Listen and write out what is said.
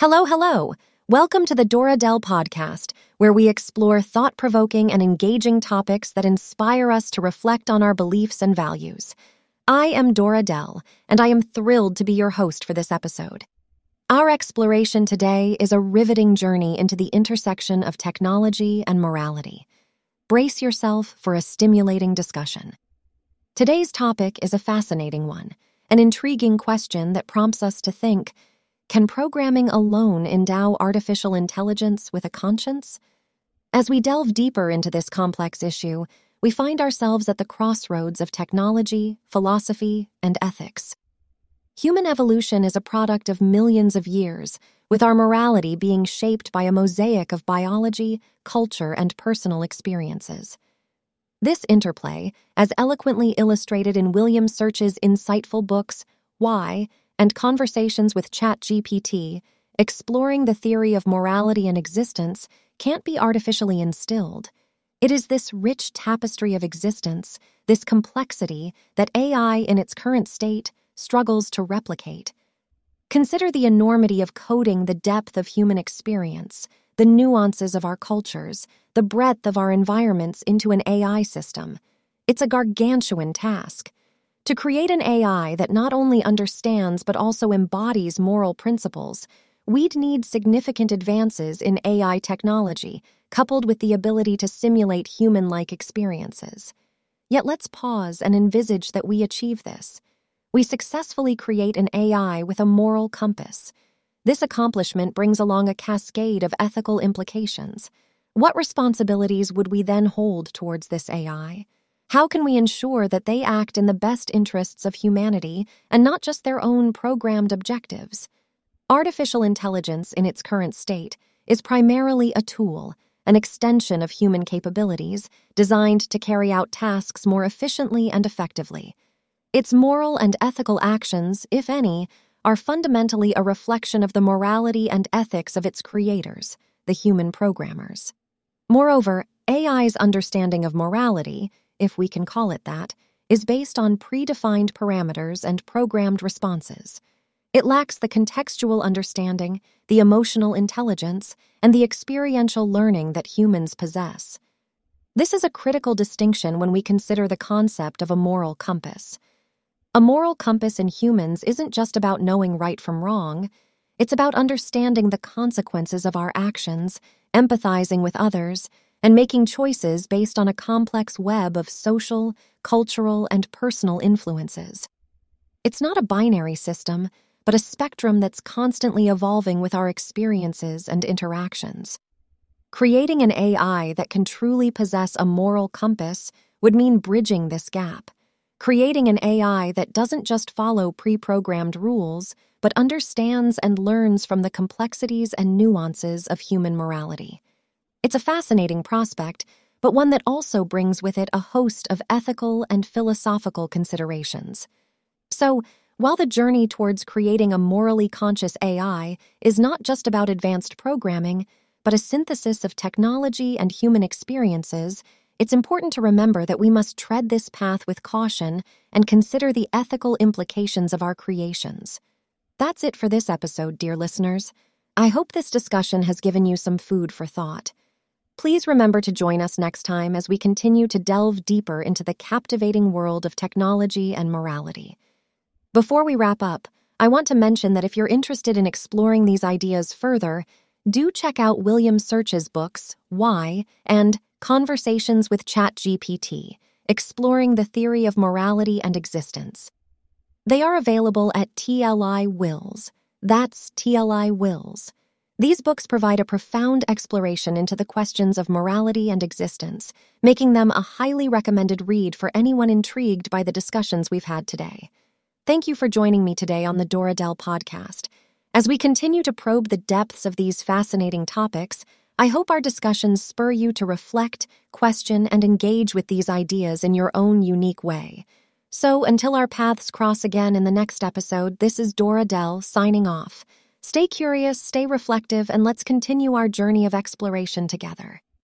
Hello, hello. Welcome to the Dora Dell podcast, where we explore thought provoking and engaging topics that inspire us to reflect on our beliefs and values. I am Dora Dell, and I am thrilled to be your host for this episode. Our exploration today is a riveting journey into the intersection of technology and morality. Brace yourself for a stimulating discussion. Today's topic is a fascinating one, an intriguing question that prompts us to think can programming alone endow artificial intelligence with a conscience? As we delve deeper into this complex issue, we find ourselves at the crossroads of technology, philosophy, and ethics. Human evolution is a product of millions of years, with our morality being shaped by a mosaic of biology, culture, and personal experiences. This interplay, as eloquently illustrated in William Search's insightful books, Why and conversations with ChatGPT, exploring the theory of morality and existence can't be artificially instilled. It is this rich tapestry of existence, this complexity, that AI in its current state struggles to replicate. Consider the enormity of coding the depth of human experience, the nuances of our cultures, the breadth of our environments into an AI system. It's a gargantuan task. To create an AI that not only understands but also embodies moral principles, we'd need significant advances in AI technology, coupled with the ability to simulate human like experiences. Yet let's pause and envisage that we achieve this. We successfully create an AI with a moral compass. This accomplishment brings along a cascade of ethical implications. What responsibilities would we then hold towards this AI? How can we ensure that they act in the best interests of humanity and not just their own programmed objectives? Artificial intelligence, in its current state, is primarily a tool, an extension of human capabilities designed to carry out tasks more efficiently and effectively. Its moral and ethical actions, if any, are fundamentally a reflection of the morality and ethics of its creators, the human programmers. Moreover, AI's understanding of morality if we can call it that, is based on predefined parameters and programmed responses. It lacks the contextual understanding, the emotional intelligence, and the experiential learning that humans possess. This is a critical distinction when we consider the concept of a moral compass. A moral compass in humans isn't just about knowing right from wrong, it's about understanding the consequences of our actions, empathizing with others, and making choices based on a complex web of social, cultural, and personal influences. It's not a binary system, but a spectrum that's constantly evolving with our experiences and interactions. Creating an AI that can truly possess a moral compass would mean bridging this gap, creating an AI that doesn't just follow pre programmed rules, but understands and learns from the complexities and nuances of human morality. It's a fascinating prospect, but one that also brings with it a host of ethical and philosophical considerations. So, while the journey towards creating a morally conscious AI is not just about advanced programming, but a synthesis of technology and human experiences, it's important to remember that we must tread this path with caution and consider the ethical implications of our creations. That's it for this episode, dear listeners. I hope this discussion has given you some food for thought. Please remember to join us next time as we continue to delve deeper into the captivating world of technology and morality. Before we wrap up, I want to mention that if you're interested in exploring these ideas further, do check out William Search's books, Why, and Conversations with ChatGPT, exploring the theory of morality and existence. They are available at TLI Wills. That's TLI Wills. These books provide a profound exploration into the questions of morality and existence, making them a highly recommended read for anyone intrigued by the discussions we've had today. Thank you for joining me today on the Dora Dell podcast. As we continue to probe the depths of these fascinating topics, I hope our discussions spur you to reflect, question, and engage with these ideas in your own unique way. So, until our paths cross again in the next episode, this is Dora Dell signing off. Stay curious, stay reflective, and let's continue our journey of exploration together.